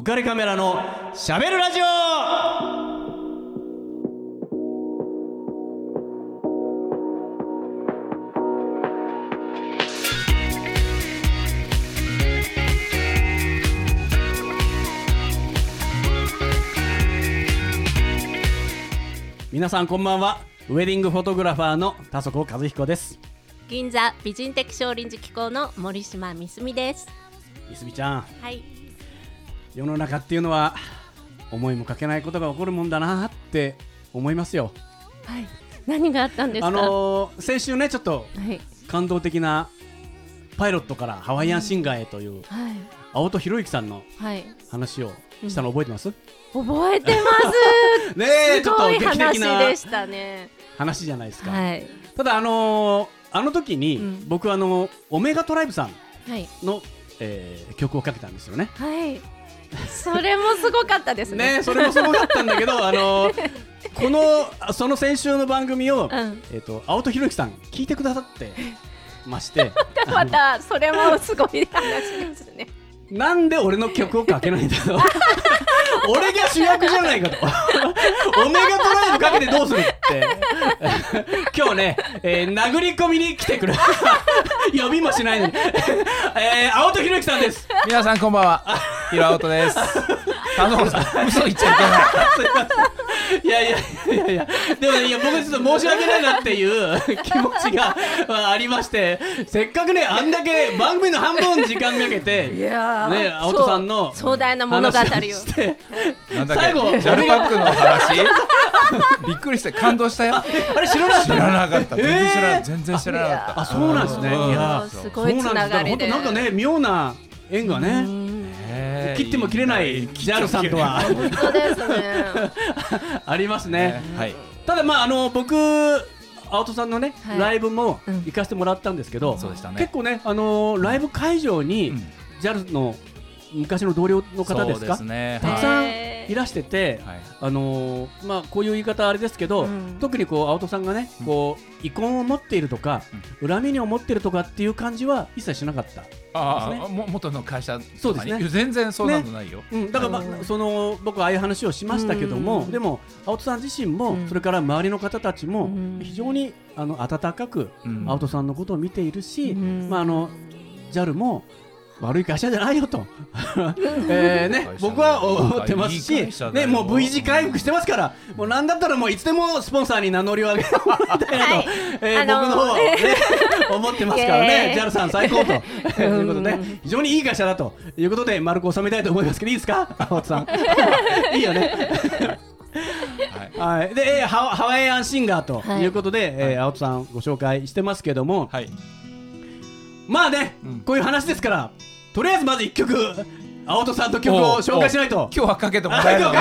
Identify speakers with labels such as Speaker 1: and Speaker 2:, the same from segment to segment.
Speaker 1: 浮かれカメラのしゃべるラジオ皆さんこんばんはウェディングフォトグラファーの田底和彦です
Speaker 2: 銀座美人的少林寺機構の森島みすみです。
Speaker 1: いすみちゃん
Speaker 2: はい。
Speaker 1: 世の中っていうのは思いもかけないことが起こるもんだなって思いますよ
Speaker 2: はい。何があったんですか？
Speaker 1: あのー先週ねちょっと
Speaker 2: はい。
Speaker 1: 感動的なパイロットからハワイアンシンガーへという
Speaker 2: はい。
Speaker 1: 青戸博之さんの
Speaker 2: はい。
Speaker 1: 話をしたの覚えてます、
Speaker 2: 覚えてます。
Speaker 1: ねえち
Speaker 2: す
Speaker 1: ょっと劇
Speaker 2: ごい話
Speaker 1: 的な
Speaker 2: でしたね。
Speaker 1: 話じゃないですか、
Speaker 2: はい。
Speaker 1: ただあのーあの時に、
Speaker 2: うん
Speaker 1: 僕あのオメガトライブさん
Speaker 2: はい。
Speaker 1: の、えー曲をかけたんですよね
Speaker 2: はい。それもすごかったですね。
Speaker 1: ねそれもすごかったんだけど あのーこのあその先週の番組を、
Speaker 2: うん。
Speaker 1: えっ、と青戸博之さん聞いてくださってまして
Speaker 2: またそれもすごい話ですね。
Speaker 1: なんで俺の曲をかけないんだと俺が主役じゃないかと。オメガトライブかけてどうするって。今日ね、えー殴り込みに来てくる 呼びもしないのに、えー、青戸博之さんです。
Speaker 3: 皆さんこんばんは。ひろあおとです。田所さん、嘘言っちゃいけない。
Speaker 1: すいやいやいやいやでもねいや僕ちょっと申し訳ないなっていう 気持ちがまあありましてせっかくねあんだけ番組の半分時間かけて
Speaker 2: や
Speaker 1: ね青戸さんの
Speaker 2: 壮大な物語を。
Speaker 1: 話して最後
Speaker 3: ジャルパックの話？びっくりして感動したよ。
Speaker 1: あれ知らなかった？
Speaker 3: 知らなかった。全然知らな
Speaker 1: えー
Speaker 3: い。全然知らなかった。
Speaker 1: あそうなんですね
Speaker 3: うん
Speaker 1: いや
Speaker 2: すごいつながりで。
Speaker 1: 本当なんかね妙な縁がね
Speaker 3: ね
Speaker 1: 切っても切れないジャルさんとは。
Speaker 2: 本当ですね。
Speaker 1: ありますね。
Speaker 3: はい。
Speaker 1: ただまああの僕青戸さんのね、
Speaker 2: はい。
Speaker 1: ライブも
Speaker 2: うん。
Speaker 1: 行かせてもらったんですけど、
Speaker 3: そうでしたね。
Speaker 1: 結構ねあのーライブ会場に、
Speaker 3: うん。
Speaker 1: JAL の昔の同僚の方ですか？
Speaker 3: ね。
Speaker 1: たくさんいらしてて、
Speaker 3: はい。
Speaker 1: あのーまあこういう言い方あれですけど、
Speaker 2: うん。
Speaker 1: 特にこう青戸さんがね、
Speaker 3: うん。
Speaker 1: こう遺恨を持っているとか、恨みに思っているとかっていう感じは一切しなかった。
Speaker 3: あ
Speaker 1: です
Speaker 3: あ、も元の会社とかに。
Speaker 1: そうですね。
Speaker 3: 全然そんなのないよ。
Speaker 1: うん、だから、まあ
Speaker 2: うん。
Speaker 1: その僕ああいう話をしましたけども、
Speaker 2: うん。
Speaker 1: でも青戸さん自身も、
Speaker 2: うん。
Speaker 1: それから周りの方たちも、
Speaker 2: うん。
Speaker 1: 非常にあの温かく
Speaker 3: うん。
Speaker 1: 青戸さんのことを見ているし、
Speaker 2: うん。
Speaker 1: まああの JAL も悪い会社じゃないよと、えーね僕は思ってます
Speaker 3: いい
Speaker 1: しね、
Speaker 3: よ。
Speaker 1: もう V 字回復してますから、もうなんだったらもういつでもスポンサーに名乗りを上げてもらいたいなと、
Speaker 2: はい。
Speaker 1: えー
Speaker 2: あのー
Speaker 1: 僕の方はね、思ってますからね、JAL さん最高と、ということで
Speaker 2: うん、
Speaker 1: 非常にいい会社だということで、丸く収めたいと思いますけど、いいですか、青戸さん。いいよね。
Speaker 3: はい。
Speaker 1: はい、で、えーハワハワイアンシンガーと
Speaker 2: はい。
Speaker 1: いうことで、えー青戸さんご紹介してますけども、
Speaker 3: はい。
Speaker 1: まあね、
Speaker 3: うん。
Speaker 1: こういう話ですから、とりあえずまず1曲青戸さんと曲を紹介しないと。
Speaker 3: 今日はかけてもらえるのね。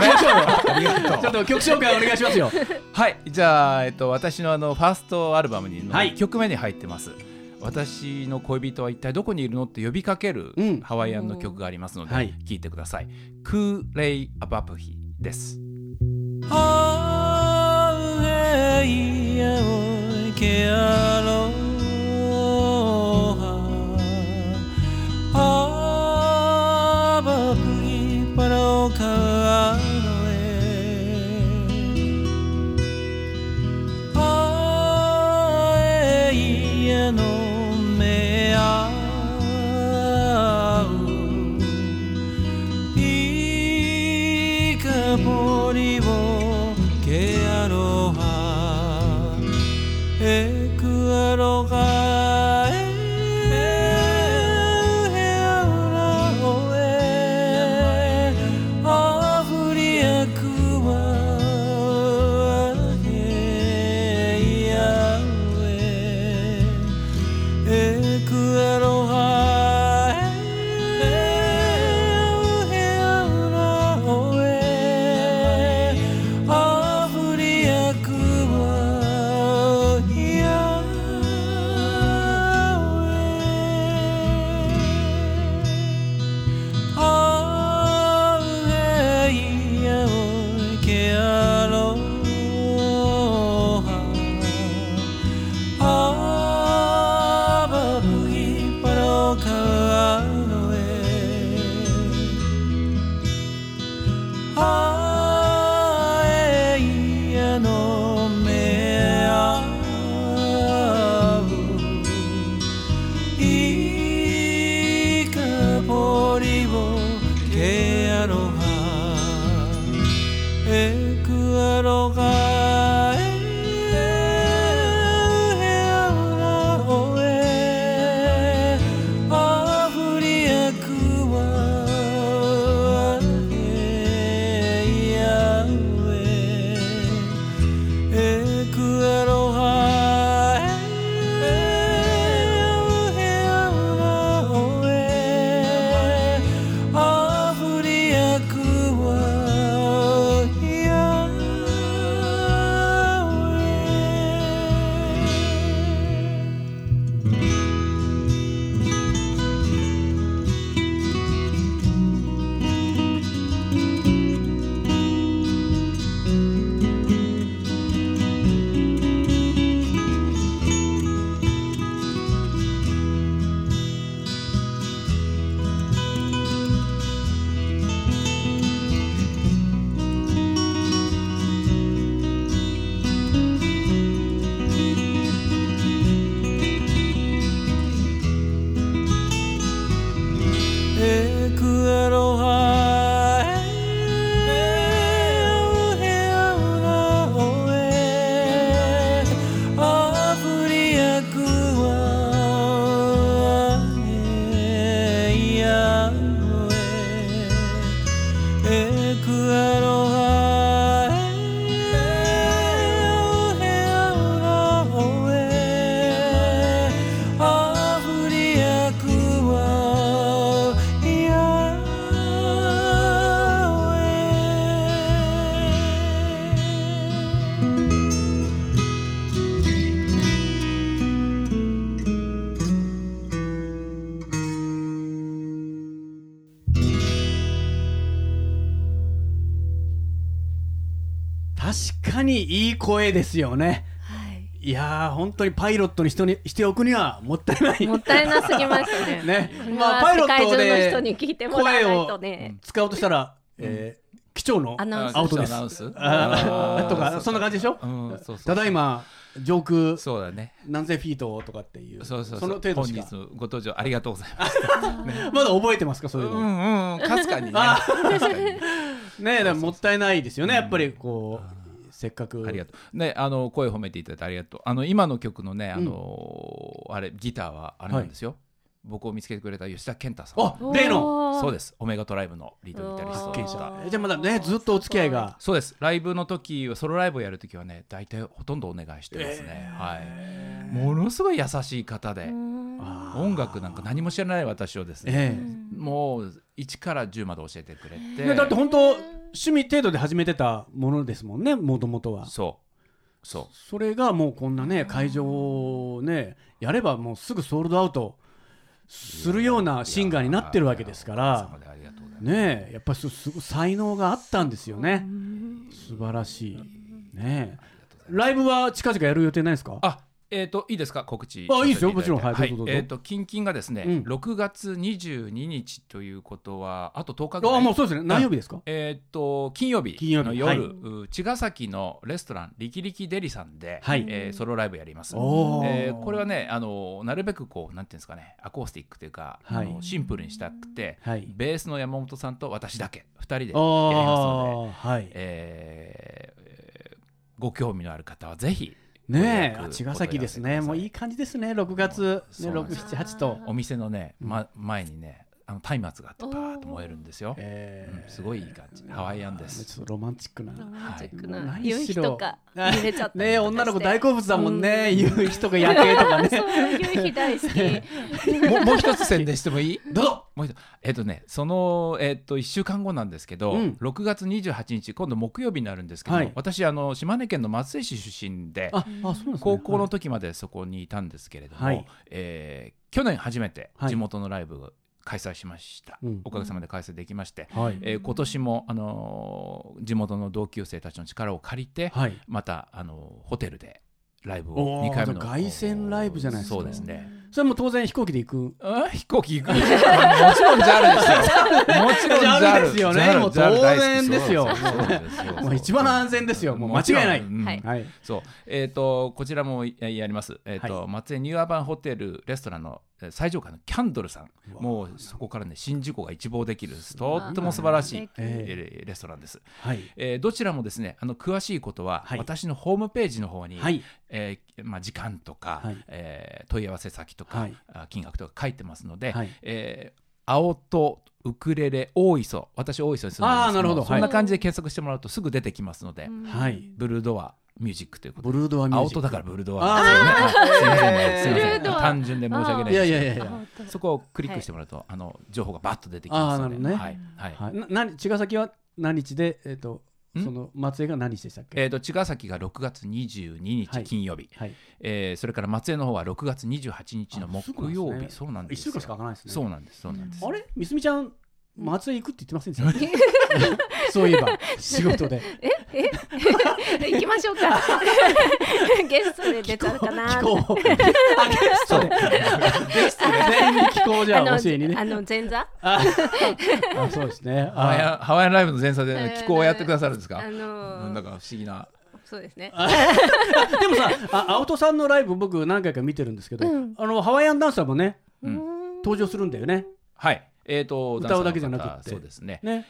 Speaker 1: ちょっと曲紹介お願いしますよ。
Speaker 3: はいじゃあ、えっと、私のあのファーストアルバムにの1曲目に入ってます、はい、私の恋人は一体どこにいるのって呼びかけるハワイアンの曲がありますので、聞、聴いてください。はい、クーレイ・アバプヒです。ハワイアをケアロ
Speaker 1: ー but oh, ですよね。
Speaker 2: はい。
Speaker 1: いやー本当にパイロットに人にしておくにはもったいない。
Speaker 2: もったいなすぎますね。
Speaker 1: ね。まあ
Speaker 2: は
Speaker 1: パイロットで
Speaker 2: 人に聞いてもらわないとね。
Speaker 1: 使おうとしたら、えー機長の
Speaker 2: アナウンス。
Speaker 1: アウトです。
Speaker 3: アナウンス？
Speaker 1: あー。とか
Speaker 3: そ
Speaker 1: んな感じでしょ、
Speaker 3: うんそうそう
Speaker 1: ただいま上空
Speaker 3: そうだね。
Speaker 1: 何千フィートとかっていう
Speaker 3: そうそうそう。
Speaker 1: の程度しか。
Speaker 3: 本日ご登場ありがとうございます。
Speaker 1: まだ覚えてますかそういう
Speaker 3: う
Speaker 1: の、
Speaker 3: んうん。かすかにね。
Speaker 1: ねえもったいないですよね。やっぱりこうせっかく
Speaker 3: ありがとう。ね、あの声褒めていただいてありがとう。あの今の曲のね、あのあれギターはあれなんですよ。僕を見つけてくれた吉田健太さん。
Speaker 1: あ例の
Speaker 3: そうです。オメガトライブのリードギタリスト
Speaker 1: じゃあまだねずっとお付き合いが
Speaker 3: そうです。ライブの時、ソロライブをやる時はね、大体ほとんどお願いしてますね。はい。ものすごい優しい方で、
Speaker 1: あ
Speaker 3: 音楽なんか何も知らない私をですね、
Speaker 1: え
Speaker 3: もう1から10まで教えてくれ
Speaker 1: え
Speaker 3: て。
Speaker 1: ねだって本当趣味程度で始めてたものですもんねもともとは。
Speaker 3: そう。そう。
Speaker 1: それがもうこんなね会場をねやればもうすぐソールドアウトするようなシンガーになってるわけですから。ねえやっぱりすすごい才能があったんですよね。素晴らしい。ねえ。ライブは近々やる予定ないですか？
Speaker 3: あえー、といいですか？告知
Speaker 1: あいいですよもちろん。はい
Speaker 3: はい。えー、と近々がですね、
Speaker 1: うん。
Speaker 3: 6月22日ということはあと10日ぐらい。
Speaker 1: あもうそうですね。何曜日ですか？
Speaker 3: えー、と金曜日。
Speaker 1: 金曜日。
Speaker 3: の夜、
Speaker 1: はい。う
Speaker 3: 茅ヶ崎のレストランリキリキデリさんで、
Speaker 1: はい。
Speaker 3: えーソロライブやります。えーこれはねあのなるべくこうなんていうんですかねアコースティックというか、
Speaker 1: はい。
Speaker 3: あのシンプルにしたくて、
Speaker 1: はい。
Speaker 3: ベースの山本さんと私だけ2人でやります
Speaker 1: あ
Speaker 3: ので、
Speaker 1: あはい。
Speaker 3: えーご興味のある方はぜひ
Speaker 1: ねえ茅ヶ崎ですね。もういい感じですね。6月ね
Speaker 3: そうなんです
Speaker 1: 678と。
Speaker 3: お店のね、ま、前にねあの松明があってパーッと燃えるんですよ、
Speaker 1: えー。
Speaker 3: うんすごいいい感じ。ハワイアンです。
Speaker 1: ちょっとロマンチックな。
Speaker 2: ロマンチック
Speaker 1: は
Speaker 2: な。い夕日とか
Speaker 1: 何しろ
Speaker 2: 見れちゃった
Speaker 1: ねえ女の子大好物だもんね。夕日とか夜景とかね。
Speaker 2: そう夕日大好き
Speaker 3: もうもう一つ宣伝してもいい
Speaker 1: どうぞ
Speaker 3: もう一つえっ、とねその、えっと1週間後なんですけど、
Speaker 1: うん
Speaker 3: 6月28日今度木曜日になるんですけど、
Speaker 1: はい
Speaker 3: 私あの島根県の松江市出身で
Speaker 1: ああそうなんですね
Speaker 3: 高校の時までそこにいたんですけれども、
Speaker 1: はい
Speaker 3: えー去年初めて
Speaker 1: はい
Speaker 3: 地元のライブを開催しました、
Speaker 1: うん。
Speaker 3: おかげさまで開催できまして、
Speaker 1: はい。
Speaker 3: えー今年も、あのー地元の同級生たちの力を借りて、
Speaker 1: はい。
Speaker 3: また、あのーホテルでライブを2回目の
Speaker 1: 凱旋ライブじゃないですか。
Speaker 3: そうですね。
Speaker 1: それも当然飛行機で行く？
Speaker 3: あ飛行機行く。もちろん JAL ですよ。もちろん
Speaker 1: JAL ですよね。もう当然ですよ。もう一番安全ですよ。もう間違いない。
Speaker 3: うん。
Speaker 2: はい。
Speaker 1: はい
Speaker 3: そう。えっ、とこちらもややります。えっ、と、
Speaker 1: は
Speaker 3: 松江ニューアーバンホテルレストランのえー最上階のキャンドルさん。もうそこからね宍道湖が一望できるとっても素晴らしい、レストランです、
Speaker 1: はい。
Speaker 3: えーどちらもですねあの詳しいことは、
Speaker 1: はい。
Speaker 3: 私のホームページの方に、
Speaker 1: はい。
Speaker 3: えーまあ、時間とか、
Speaker 1: はい。
Speaker 3: えー問い合わせ先とか、
Speaker 1: はい。
Speaker 3: あ金額とか書いてますので、
Speaker 1: はい。
Speaker 3: えー青とウクレレ大磯。私大磯に住んでるんですけ
Speaker 1: あーなるほど。
Speaker 3: そんな感じで検索してもらうとすぐ出てきますので、
Speaker 1: はい。
Speaker 3: ブルードアミュージックということで。
Speaker 1: ブルードアミュージック。
Speaker 3: 青とだからブルードア。すよねはいすいませんねすいません。単純で申し訳ないです。
Speaker 1: いやいやいや
Speaker 3: そこをクリックしてもらうと、あの情報がバッと出てきますので。はい。はい
Speaker 1: はい。な何茅ヶ崎は何日でえっと
Speaker 3: ん？
Speaker 1: その松江が何日でしたっけ？
Speaker 3: えー、と茅ヶ崎が6月22日
Speaker 1: はい。
Speaker 3: 金曜日、
Speaker 1: はい。
Speaker 3: えーそれから松江の方は6月28日の木曜日。
Speaker 1: あ
Speaker 3: そうなんですよ。
Speaker 1: 一週間しか開かないですね。
Speaker 3: そうなんです。そうなんです、
Speaker 1: あれ？みすみちゃん松江行くって言ってませんでした？そういえば仕事で。
Speaker 2: 行きましょうか。ゲストで出たかな？
Speaker 1: 気候あゲストで。ゲストで。全員に気候じゃあ
Speaker 2: の
Speaker 1: 教えにね。
Speaker 2: あの前座？
Speaker 1: ああそうですね。
Speaker 3: ハワイア
Speaker 1: あ
Speaker 3: ンハワイアンライブの前座で気候をやってくださるんですか、
Speaker 2: あの
Speaker 3: なんだか不思議な。
Speaker 2: そうですね。
Speaker 1: でもさあ青戸さんのライブ僕何回か見てるんですけど、
Speaker 2: うん。
Speaker 1: あのハワイアンダンサーもね
Speaker 3: うん。
Speaker 1: 登場するんだよね。
Speaker 3: はいえー、と
Speaker 1: 歌うだけじゃなくて
Speaker 3: ダンサーの方そうですね。
Speaker 1: ね。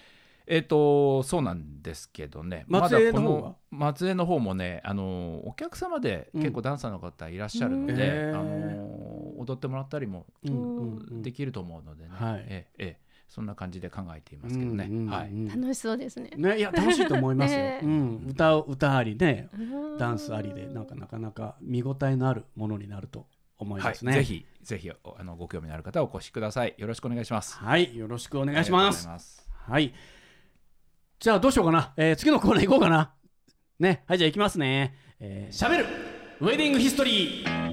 Speaker 3: えっ、とそうなんですけどね。
Speaker 1: 松江の方は？
Speaker 3: まだこ松江の方もねあのお客様で結構ダンサーの方いらっしゃるので、
Speaker 1: うん
Speaker 3: あの踊ってもらったりも
Speaker 1: うんうんうん。
Speaker 3: できると思うのでね、
Speaker 1: はい。
Speaker 3: ええええ。そんな感じで考えていますけどね、
Speaker 1: うんうんうん
Speaker 3: はい。
Speaker 2: 楽しそうですね。
Speaker 1: ねいや楽しいと思いますよ、
Speaker 2: ね。
Speaker 1: うん、歌う歌ありね。ダンスあり
Speaker 2: で
Speaker 1: でなんかなかなか見応えのあるものになると思い
Speaker 3: はい
Speaker 1: ますね、
Speaker 3: ぜひぜひおあのご興味のある方はお越しください。よろしくお願いします。
Speaker 1: はいよろしくお
Speaker 3: お
Speaker 1: 願いします。
Speaker 3: ます。
Speaker 1: はい。じゃあどうしようかな、えー次のコーナー行こうかな。ねはいじゃあ行きますね。えーしゃべるウェディングヒストリー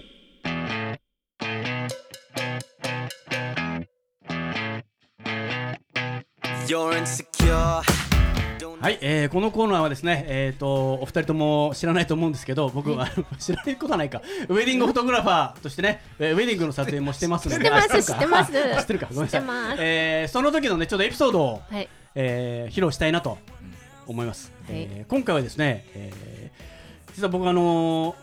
Speaker 1: はい、えーこのコーナーはですね、えー、とお二人とも知らないと思うんですけど僕は、知らないことはないか。ウェディングフォトグラファーとしてね、えーウェディングの撮影もしてますので。
Speaker 2: 知ってます
Speaker 1: あ
Speaker 2: 知ってます。
Speaker 1: 知ってるか。ごめんなさい。えーその時のねちょっとエピソードを、
Speaker 2: はい。
Speaker 1: えー披露したいなと思います、
Speaker 2: はい。
Speaker 1: えー今回はですね、えー実は僕あの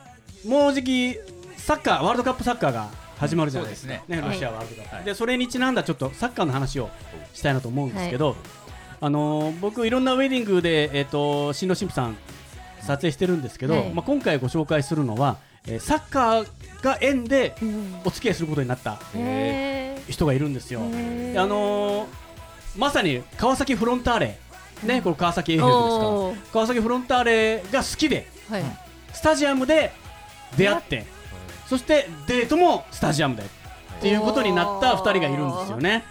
Speaker 1: ーもうじきサッカーワールドカップサッカーが始まるじゃないですか。
Speaker 3: そうですね。
Speaker 1: ロシアワールドカップ、
Speaker 3: はい
Speaker 1: でそれにちなんだちょっとサッカーの話をしたいなと思うんですけど、あのー僕いろんなウェディングで、えー、と新郎新婦さん撮影してるんですけど、
Speaker 2: はい。
Speaker 1: まあ、今回ご紹介するのは、えーサッカーが縁で
Speaker 2: うん。
Speaker 1: お付き合いすることになった
Speaker 2: へ
Speaker 1: 人がいるんですよ。あのーまさに川崎フロンターレ、ね、これ川崎 A フェルですか。川崎フロンターレが好きで
Speaker 2: はい。
Speaker 1: スタジアムで出会ってそしてデートもスタジアムでっていうことになった2人がいるんですよね。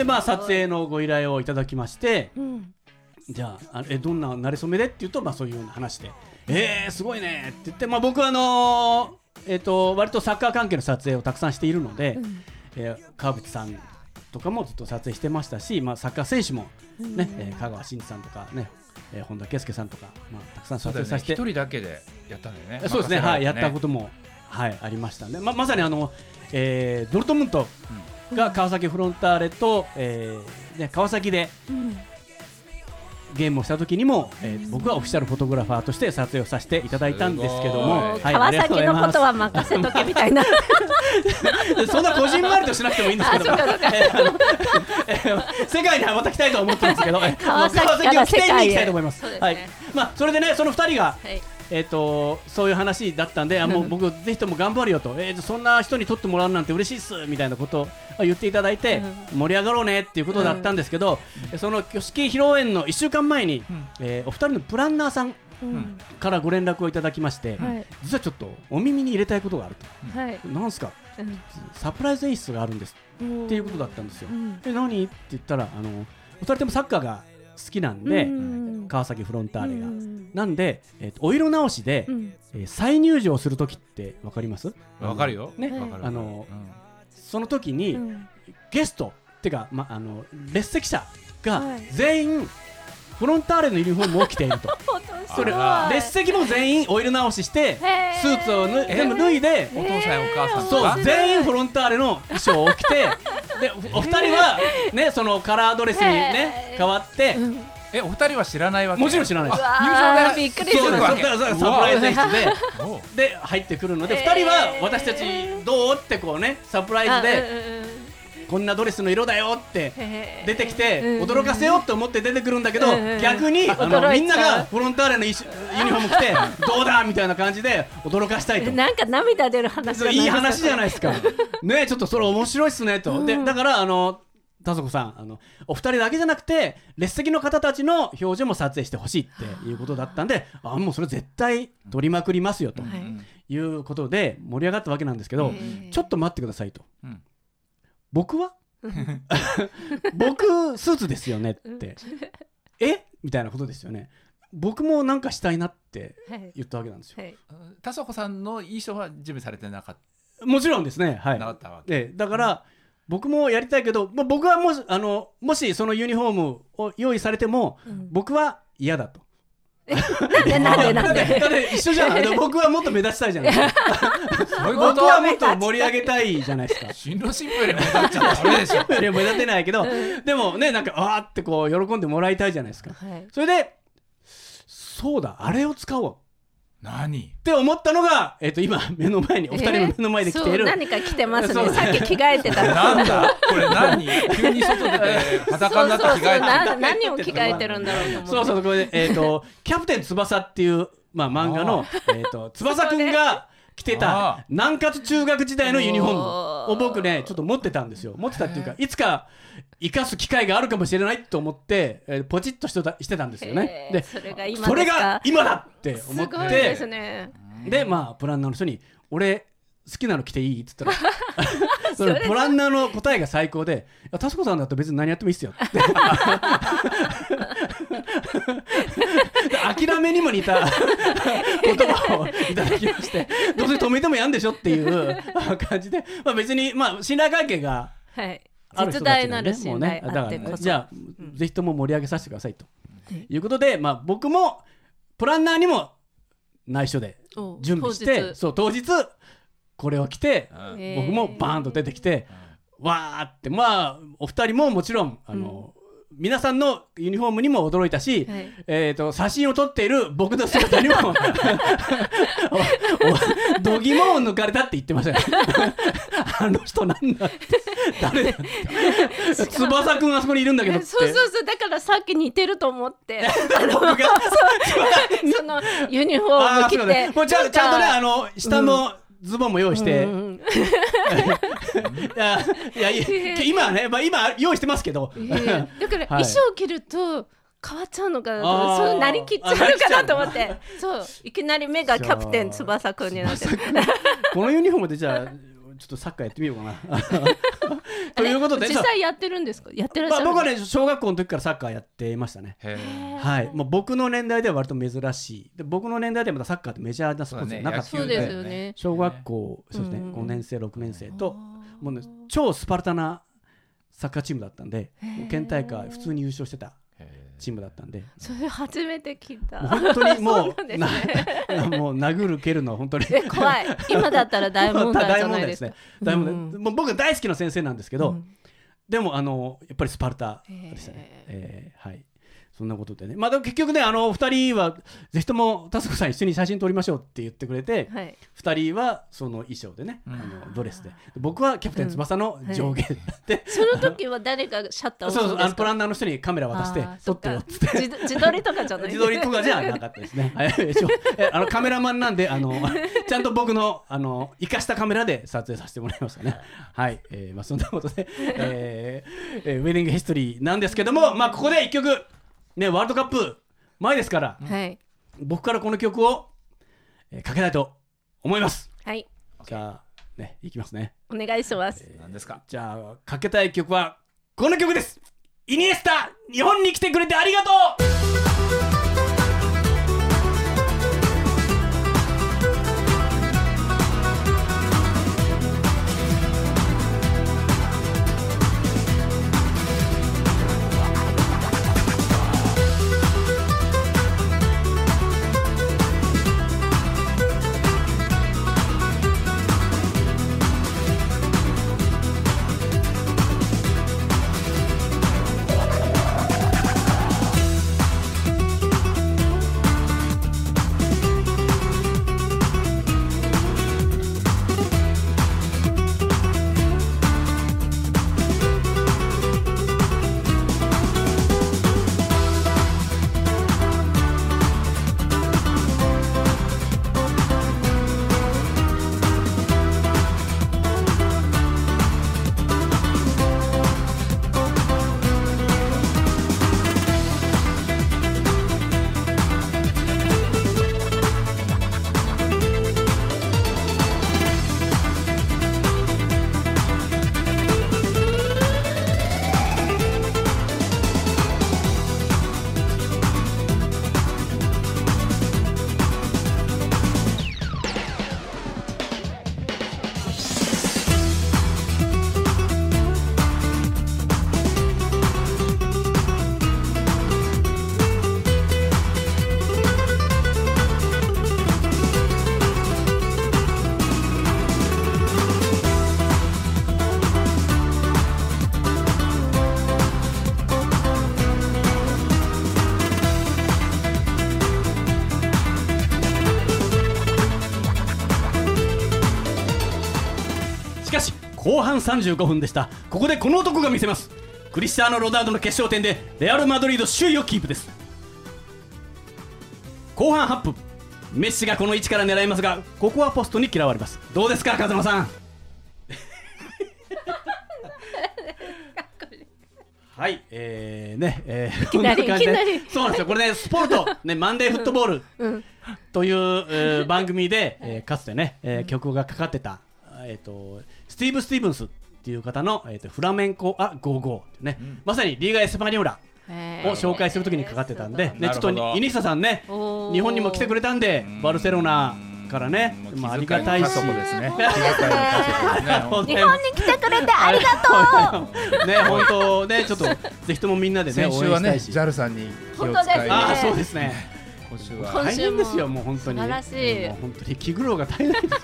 Speaker 1: でまあ撮影のご依頼をいただきまして
Speaker 2: うん。
Speaker 1: じゃああえどんな馴れ初めでって言うとまあそういうような話で。えー、すごいね。って言って、まあ、僕はあのーえー、と割とサッカー関係の撮影をたくさんしているので、
Speaker 2: うん。
Speaker 1: えー川淵さんとかもずっと撮影してましたし、まあ、サッカー選手も、ねえー香川真司さんとかね、えー本田圭佑さんとか、まあ、たくさん撮影させて、
Speaker 3: 人だけでやったんだよね。
Speaker 1: そうですね、はい、やったこと
Speaker 3: と
Speaker 1: も、はい、ありましたね、ままさにあの、えードルトムントが川崎フロンターレと、えーね、川崎で
Speaker 2: うん。
Speaker 1: ゲームをした時にも、えー僕はオフィシャルフォトグラファーとして撮影をさせていただいたんですけども、
Speaker 3: す
Speaker 1: はい
Speaker 2: 川崎のこと
Speaker 1: は
Speaker 2: は任せとけみたいな。
Speaker 1: そんなこじんまりとしなくてもいいんですけど、え えー世界に羽ばたきたいと思ってますけど、えー
Speaker 2: 川崎
Speaker 1: を起点に行きたいと思います。
Speaker 2: 世界へ。
Speaker 1: はい。まあそれでね、その二人が
Speaker 2: はい
Speaker 1: えー、とそういう話だったんで、あもう 僕、ぜひとも頑張るよと、えー、そんな人に撮ってもらうなんて嬉しいっすみたいなことを言っていただいて、盛り上がろうねっていうことだったんですけど、その挙式披露宴の1週間前に、
Speaker 3: うん。
Speaker 1: えーお二人のプランナーさん
Speaker 2: うん。
Speaker 1: からご連絡をいただきまして、
Speaker 2: はい。
Speaker 1: 実はちょっとお耳に入れたいことがあると、
Speaker 2: はい。
Speaker 1: なんすか、
Speaker 2: うん。
Speaker 1: サプライズ演出があるんです
Speaker 2: うん
Speaker 1: っていうことだったんですよ。
Speaker 2: うん。
Speaker 1: で何？って言ったらあの、お二人ともサッカーが好きなんで、
Speaker 2: うん。
Speaker 1: 川崎フロンターレが。
Speaker 2: うん。
Speaker 1: なんで、えーとお色直しで、
Speaker 2: うん。
Speaker 1: えー再入場するときってわかります？
Speaker 3: わかるよ。
Speaker 1: ね。
Speaker 3: わかる。
Speaker 1: あの
Speaker 3: うん。
Speaker 1: その時に、
Speaker 2: うん。
Speaker 1: ゲストってか、ま、あの列席者が
Speaker 2: はい。
Speaker 1: 全員フロンターレのユニフォームを着ていると。
Speaker 3: それが
Speaker 1: 列席も全員お色直ししてスーツをぬ
Speaker 3: え
Speaker 1: 全部脱いで
Speaker 3: お父さんやお母さんと
Speaker 1: そう
Speaker 3: か
Speaker 1: 全員フロンターレの衣装を着てでおお二人はねそのカラードレスにね変わって
Speaker 2: うん。
Speaker 3: えお二人は知らないわけ？
Speaker 1: もちろん知らないです。
Speaker 3: 入場
Speaker 2: びっくりす。る
Speaker 1: サプライズ演出でで入ってくるので、
Speaker 2: えー。
Speaker 1: 2人は私たちどうってこうねサプライズでこんなドレスの色だよって出てきて
Speaker 2: うん
Speaker 1: 驚かせようと思って出てくるんだけど逆にあのみんながフロンターレのユニフォーム着て どうだみたいな感じで驚かしたいと。
Speaker 2: なんか涙出る話じゃない
Speaker 1: いい話じゃ
Speaker 2: ない
Speaker 1: ですか。ねちょっとそれ面白いっすねと。でだからあの田底さんあのお二人だけじゃなくて列席の方たちの表情も撮影してほしいっていうことだったんであもうそれ絶対撮りまくりますよと
Speaker 2: はい。
Speaker 3: う
Speaker 1: ことで盛り上がったわけなんですけど、ちょっと待ってくださいと。
Speaker 3: うん
Speaker 1: 僕は？僕スーツですよねって。え？みたいなことですよね。僕もなんかしたいなって
Speaker 2: はい。
Speaker 1: 言ったわけなんですよ。
Speaker 2: はい。
Speaker 3: 田底さんの衣装は準備されてなかっ
Speaker 1: もちろんですね。はい。
Speaker 3: なかったわけ、
Speaker 1: ええ。だから、僕もやりたいけど、まあ、僕はもしあのもしそのユニフォームを用意されても、
Speaker 2: うん。
Speaker 1: 僕は嫌だと。
Speaker 2: なんでなんでなん
Speaker 1: だってだ
Speaker 2: で
Speaker 1: って一緒じゃん。で僕はもっと目立ちたいじゃないですか
Speaker 3: そういうこと？
Speaker 1: 僕はもっと盛り上げたいじゃないですか。
Speaker 3: 新郎新婦より目立っちゃダメでしょ
Speaker 1: いや目立てないけどでもねなんかあーってこう喜んでもらいたいじゃないですか。
Speaker 2: はい。
Speaker 1: それでそうだあれを使おう
Speaker 3: 何？
Speaker 1: って思ったのが、えっと今目の前にお二人の目の前で着ている、
Speaker 2: そう何か着てますね。さっき着替えてた
Speaker 3: なんだ？これ何？急に外出て 裸になって着替え
Speaker 2: そうそうそう。な
Speaker 3: て
Speaker 2: 何を着替えてるんだろうと思って。
Speaker 1: そうそうこれで、えっとキャプテン翼っていう、まあ、漫画の、えっと翼くんが着て
Speaker 3: あ
Speaker 1: た南葛中学時代のユニフォーム。を僕ねちょっと持ってたんですよ。持ってたっていうかいつか生かす機会があるかもしれないと思って、えーポチッとしてたしてたんですよね。で
Speaker 2: それが今ですか？
Speaker 1: それが今だって
Speaker 2: す
Speaker 1: 思って。
Speaker 2: ですね。
Speaker 1: でまあプランナーの人に「俺好きなの着ていい?」っつったら。そ
Speaker 2: それ
Speaker 1: れプランナーの答えが最高で「いやタスコさんだったら別に何やってもいいっすよ」って。諦めにも似た 言葉をいただきましてどうせ止めてもやんでしょっていう感じで、まあ、別にまあ信頼関係が
Speaker 2: はい。
Speaker 1: ある人
Speaker 2: 実
Speaker 1: たちなで
Speaker 2: 大なんる信頼
Speaker 1: もうねだから
Speaker 2: あってこそ。
Speaker 1: じゃあ、ぜひとも盛り上げさせてくださいと。い。うことで、まあ、僕もプランナーにも内緒で
Speaker 2: お
Speaker 1: 準備してそう当日これを着て僕もバーンと出てきてわーってまあお二人ももちろんあの、皆さんのユニフォームにも驚いたし、
Speaker 2: はい。
Speaker 1: えー、と写真を撮っている僕の姿にも おお度肝を抜かれたって言ってましたね あの人なんだって。誰だって。翼くんあそこにいるんだけどって。
Speaker 2: そうそうそう。だからさっき似てると思って。
Speaker 1: 僕が
Speaker 2: そのユニフォー
Speaker 1: あ
Speaker 2: ム着て
Speaker 1: ーそうねもうちゃんちゃんとねあの下のズボンも用意して、
Speaker 2: うんうん
Speaker 1: いやいや今はね、まあ、今用意してますけど、
Speaker 2: だから
Speaker 1: はい。
Speaker 2: 衣装着ると変わっちゃうのかなとそうなりきっちゃうのかなと思って。そういきなり目がキャプテン翼くんになって。る
Speaker 1: このユニフォームでじゃあちょっとサッカーやってみようかな。ということで
Speaker 2: 実際やってるんですか？やってらっし
Speaker 1: まあ、
Speaker 2: ゃる
Speaker 1: 僕はね小学校の時からサッカーやってましたね。はい、もう僕の年代では割と珍しい。で僕の年代ではまだサッカーってメジャーなスポーツじゃなかった
Speaker 2: そうですよね。
Speaker 1: 小学校そうですね、
Speaker 2: うん
Speaker 1: 5年生6年生ともうね超スパルタなサッカーチームだったんで県大会普通に優勝してた。
Speaker 3: へ
Speaker 1: チームだったんで。
Speaker 2: それ初めて聞いた。
Speaker 1: 本当にも
Speaker 2: そううなんです
Speaker 1: な もう殴る蹴るのは本当に。
Speaker 2: え怖い。今だったら大問題じゃないですか。
Speaker 1: 大問題
Speaker 2: うん
Speaker 1: もう僕は大好きな先生なんですけど、
Speaker 2: うん。
Speaker 1: でもあのやっぱりスパルタでしたね。えーはいそんなことでね、まあ、でも結局ね、あの2人はぜひともタスコさん一緒に写真撮りましょうって言ってくれて、
Speaker 2: はい。
Speaker 1: 2人はその衣装でね、
Speaker 3: うん。
Speaker 1: あのドレスで、僕はキャプテン翼の上下で、
Speaker 2: その時は誰がシャッターを
Speaker 1: そうそう、あのプランナーの人にカメラ渡して撮ってよっつって。
Speaker 2: 自自撮りとかじゃない。
Speaker 1: 自撮りとかじゃなかったですね。あのカメラマンなんであの ちゃんと僕のあの生かしたカメラで撮影させてもらいましたね。はい、えーまあそんなことで、えーえーウェディングヒストリーなんですけども、まあここで一曲ねワールドカップ前ですから、
Speaker 2: はい
Speaker 1: 僕からこの曲を、えーかけたいと思います。
Speaker 2: はい
Speaker 1: じゃあねいきますね。
Speaker 2: お願いします
Speaker 3: 何ですか？
Speaker 1: じゃあかけたい曲はこの曲です。イニエスタ日本に来てくれてありがとう。半35分でした。ここでこの男が見せます。クリスチャーノ・ロナウドの決勝点でレアル・マドリード首位をキープです。後半8分。メッシがこの位置から狙いますがここはポストに嫌われます。どうですか風間さん？はい、えー、ね、えー、こん感じで。そうなんですよ、これね、スポルト、ね、マンデーフットボール。
Speaker 2: うん。
Speaker 1: という、えー番組で、えーかつてね、えー曲がかかってた、えー、とスティーブ・スティーブンスっていう方の、えー、とフラメンコ・ア・ゴーゴーっていうね、まさにリーガ・エスパニョー。ラを紹介するときにかかってたんで、ね、ちょっとイニスタさんね、日本にも来てくれたんで、バルセロナからねまあ、ありがたいし。
Speaker 3: ね。
Speaker 2: 日本に来てくれて ありがとう。
Speaker 1: ね、本当ね、ちょっとぜひともみんなでね、応
Speaker 3: 先週はね、
Speaker 1: 援したいし。
Speaker 3: JAL さんに気を
Speaker 2: 本当ですね。
Speaker 3: 使い、
Speaker 1: ああ、そうですね。
Speaker 3: 今週は
Speaker 2: 今
Speaker 1: 大変ですよ、もう本当に。
Speaker 2: 素晴らしい
Speaker 1: もう本当に気苦労が絶えないですよ。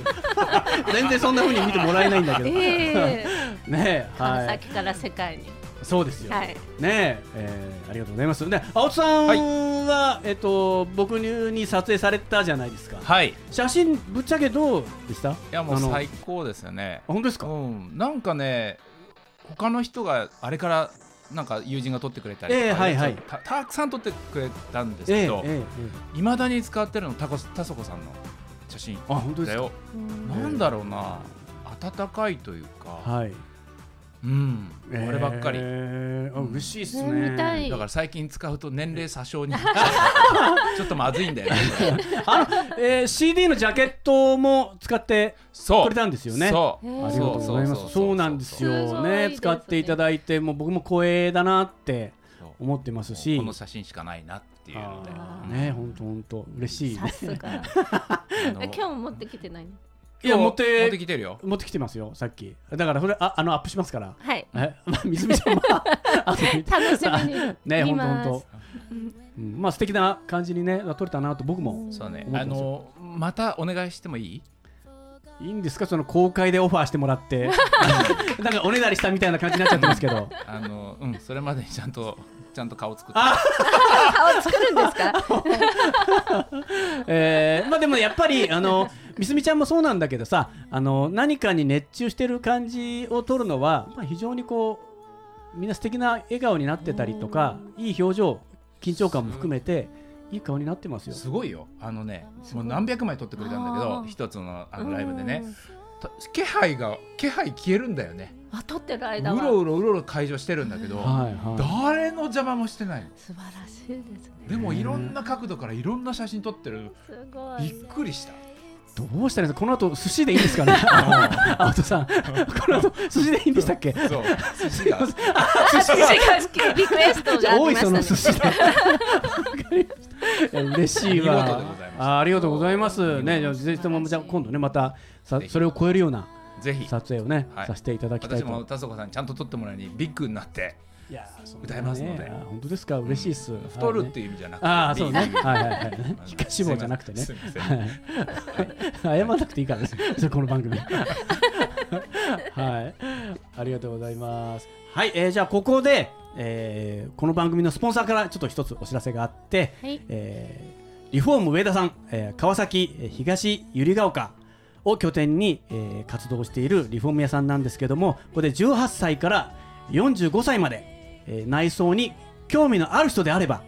Speaker 1: 全然そんな風に見てもらえないんだけど。
Speaker 2: ええ
Speaker 1: ね、
Speaker 2: 川
Speaker 1: はい。
Speaker 2: 崎から世界に
Speaker 1: そうですよ。
Speaker 2: はい
Speaker 1: ねえーありがとうございます。で、青津さんは、えっと、僕に撮影されたじゃないですか。
Speaker 3: はい。い
Speaker 1: 写真、ぶっちゃけどうでした？い
Speaker 3: やもう最高ですよね。
Speaker 1: 本当ですか？
Speaker 3: うん、なんかね、他の人があれからなんか友人が撮ってくれたりとか、
Speaker 1: ええはいはい。
Speaker 3: たたくさん撮ってくれたんです
Speaker 1: ええ
Speaker 3: けど、
Speaker 1: ええ。
Speaker 3: いまだに使ってるのタコタソコさんの写真。だよ。なんだろうな、温かいというか、
Speaker 1: はい。
Speaker 3: うん、こればっかり。
Speaker 1: えーあ嬉しいです
Speaker 2: ね
Speaker 3: だから最近使うと年齢詐称にちょっとまずいんだよね。
Speaker 1: あの、えー、CD のジャケットも使って
Speaker 3: そう
Speaker 1: くれたんですよね。
Speaker 3: そう。
Speaker 1: ありがとうございます。そうなんです
Speaker 2: す
Speaker 1: よね。
Speaker 2: ね
Speaker 1: 使っていただいて、もう僕も光栄だなって思ってますし。
Speaker 3: この写真しかないなっていうので。
Speaker 1: ね、本当本当嬉しい
Speaker 2: さ
Speaker 1: ね。
Speaker 2: す今日も持ってきてないの？
Speaker 1: いや持って
Speaker 3: 持ってきてるよ。
Speaker 1: 持ってきてますよ、さっき。だからそれああのアップしますから。
Speaker 2: はい
Speaker 1: え、まあ水 見ちゃんは
Speaker 2: 楽しみに
Speaker 1: ね、
Speaker 2: 見ます
Speaker 1: 本当本当。うんまあ素敵な感じにね撮れたなと僕も
Speaker 3: そうね。あのまたお願いしてもいい？
Speaker 1: いいんですか？その公開でオファーしてもらってなんかおねだりしたみたいな感じになっちゃってますけど
Speaker 3: あのうんそれまでにちゃんとちゃんと顔作って。
Speaker 1: あ
Speaker 2: 顔作るんですか？
Speaker 1: えーまあでもやっぱりあのみすみちゃんもそうなんだけどさあの何かに熱中してる感じを撮るのは、まあ、非常にこうみんな素敵な笑顔になってたりとかいい表情緊張感も含めていい顔になってますよ。
Speaker 3: すごいよ。あのね、もう何百枚撮ってくれたんだけど、一つのあのライブでね気配が気配消えるんだよね。
Speaker 2: あ撮ってる
Speaker 3: う
Speaker 2: 間は
Speaker 3: ろうろうろうろ会場してるんだけど、
Speaker 1: はいはい
Speaker 3: 誰の邪魔もしてないの。
Speaker 2: 素晴らしいですね
Speaker 3: でもいろんな角度からいろんな写真撮ってる。
Speaker 2: すごい
Speaker 3: びっくりした。
Speaker 1: どうしたらいいんですか？この後寿司でいいんですかね？青戸さんこの後寿司でいいんでしたっけ？
Speaker 3: そう。寿司が。
Speaker 2: 寿司が好きリクエストがあり
Speaker 1: 多い
Speaker 2: ましたね
Speaker 1: その寿司で。嬉しいわ。あありがとうございます。ね、じゃあぜひともじゃあ今度ねまたさそれを超えるような
Speaker 3: ぜひ。
Speaker 1: 撮影をね、
Speaker 3: はい
Speaker 1: させていただきたい
Speaker 3: 私も
Speaker 1: と。
Speaker 3: 田底さんにちゃんと撮ってもらいにビッグになって歌いますので
Speaker 1: 本当ですか？嬉しいっす。
Speaker 3: 太るって
Speaker 1: いう。
Speaker 3: 意味じゃなくて。
Speaker 1: ああそうね。はいはいはい。皮下脂肪じゃなくてね
Speaker 3: すい。ません。
Speaker 1: はい謝らなくていいからです。それこの番組。はい。ありがとうございます。はい、えーじゃあここで、えーこの番組のスポンサーからちょっと一つお知らせがあって、
Speaker 2: はい
Speaker 1: えーリフォーム上田さん、えー川崎えー東百合ヶ丘を拠点に、えー活動しているリフォーム屋さんなんですけどもここで18歳から45歳まで、えー内装に興味のある人であれば、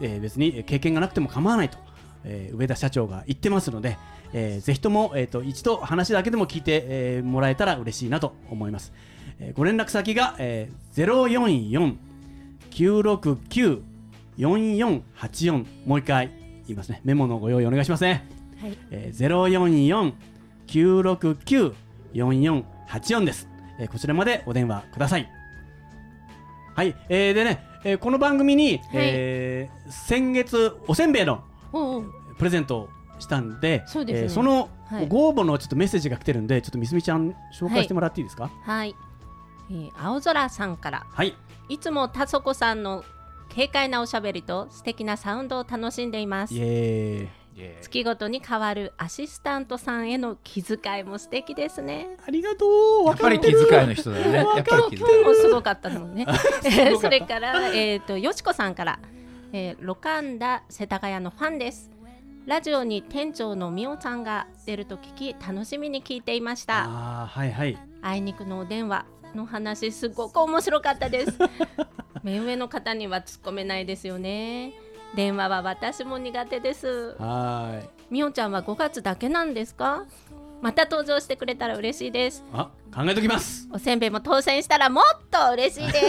Speaker 1: えー別に経験がなくても構わないと、えー上田社長が言ってますので、えーぜひとも、えー、と一度話だけでも聞いて、えーもらえたら嬉しいなと思います、えーご連絡先が、えー、044-969-4484もう一回言いますね。メモのご用意お願いしますね、
Speaker 2: はい。
Speaker 1: えー、044-969-4484です、えーこちらまでお電話くださいはい、えーでね、えーこの番組に、えー先月おせんべいのプレゼントをしたんで
Speaker 2: そね。
Speaker 1: えーその
Speaker 2: はい。
Speaker 1: ご応募のちょっとメッセージが来てるんでちょっとみすみちゃん紹介してもらっていいですか？
Speaker 2: はい、えー青空さんから。
Speaker 1: はい、
Speaker 2: いつも田底さんの軽快なおしゃべりと素敵なサウンドを楽しんでいます。
Speaker 1: イエー
Speaker 2: 月ごとに変わるアシスタントさんへの気遣いも素敵ですね。
Speaker 1: ありがとう。
Speaker 3: やっぱり気遣いの人だよね。やっぱり気遣い。
Speaker 2: もうすごかったのね。それからえっ、とよしこさんから、えー、ロカンダ世田谷のファンです。ラジオに店長のみおさんが出ると聞き楽しみに聞いていました。
Speaker 1: ああはいはい。
Speaker 2: あいにくのお電話の話すごく面白かったです。目上の方には突っ込めないですよね電話は私も苦手です。
Speaker 1: はい。
Speaker 2: みおちゃんは5月だけなんですか？また登場してくれたら嬉しいです。
Speaker 1: あ考えときます。
Speaker 2: おせんべいも当選したらもっと嬉しいです。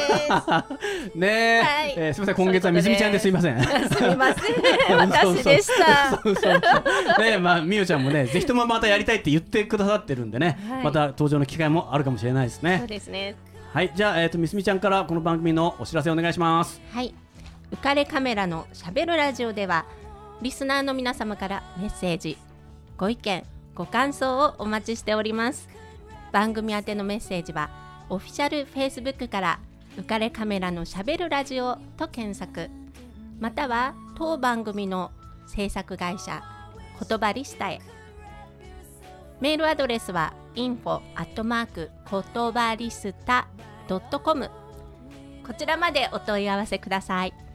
Speaker 1: ねえ、
Speaker 2: はい。
Speaker 1: えーすみません。今月はみすみちゃんですいません。
Speaker 2: すみません。私でした
Speaker 1: そうそう。そうねまあみゆちゃんもねぜひともまたやりたいって言ってくださってるんでね、
Speaker 2: はい。
Speaker 1: また登場の機会もあるかもしれないです
Speaker 2: そう
Speaker 1: ね
Speaker 2: ですね。
Speaker 1: はい。じゃあえっ、とみすみちゃんからこの番組のお知らせお願いします。
Speaker 2: はい浮かれカメラのしゃべるラジオではリスナーの皆様からメッセージご意見ご感想をお待ちしております。番組宛てのメッセージはオフィシャル Facebook から浮かれカメラのしゃべるラジオと検索。または当番組の制作会社言葉リスタへ。メールアドレスは info アットマーク言葉リスタ .com こちらまでお問い合わせください。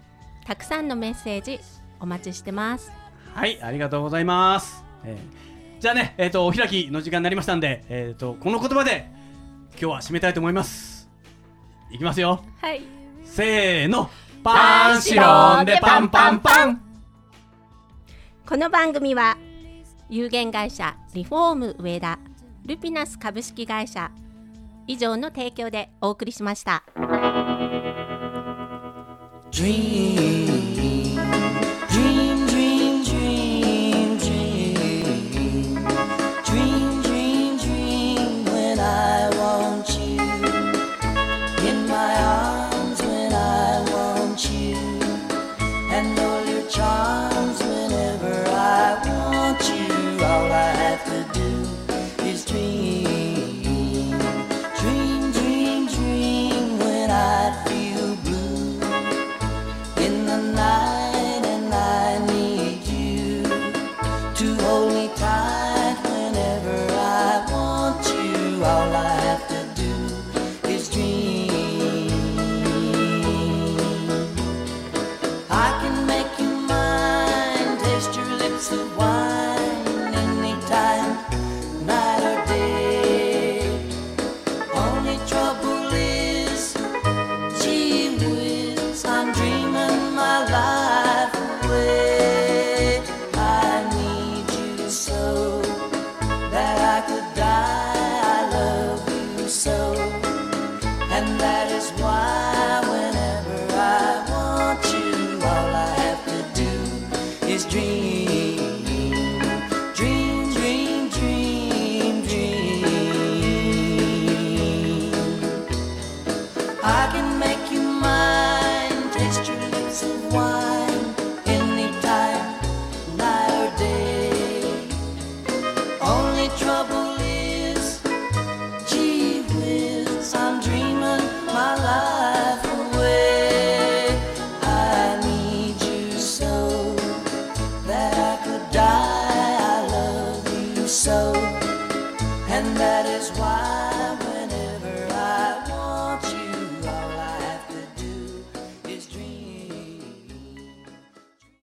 Speaker 2: たくさんのメッセージお待ちしてます。
Speaker 1: はいありがとうございます、えーじゃあねえっ、とお開きの時間になりましたんでえっ、とこの言葉で今日は締めたいと思います。いきますよ。
Speaker 2: はい。
Speaker 1: せーの。
Speaker 2: パンシロンでパンパンパ
Speaker 1: ン。
Speaker 2: この番組は有限会社リフォーム上田ルピナス株式会社以上の提供でお送りしました。
Speaker 4: dream.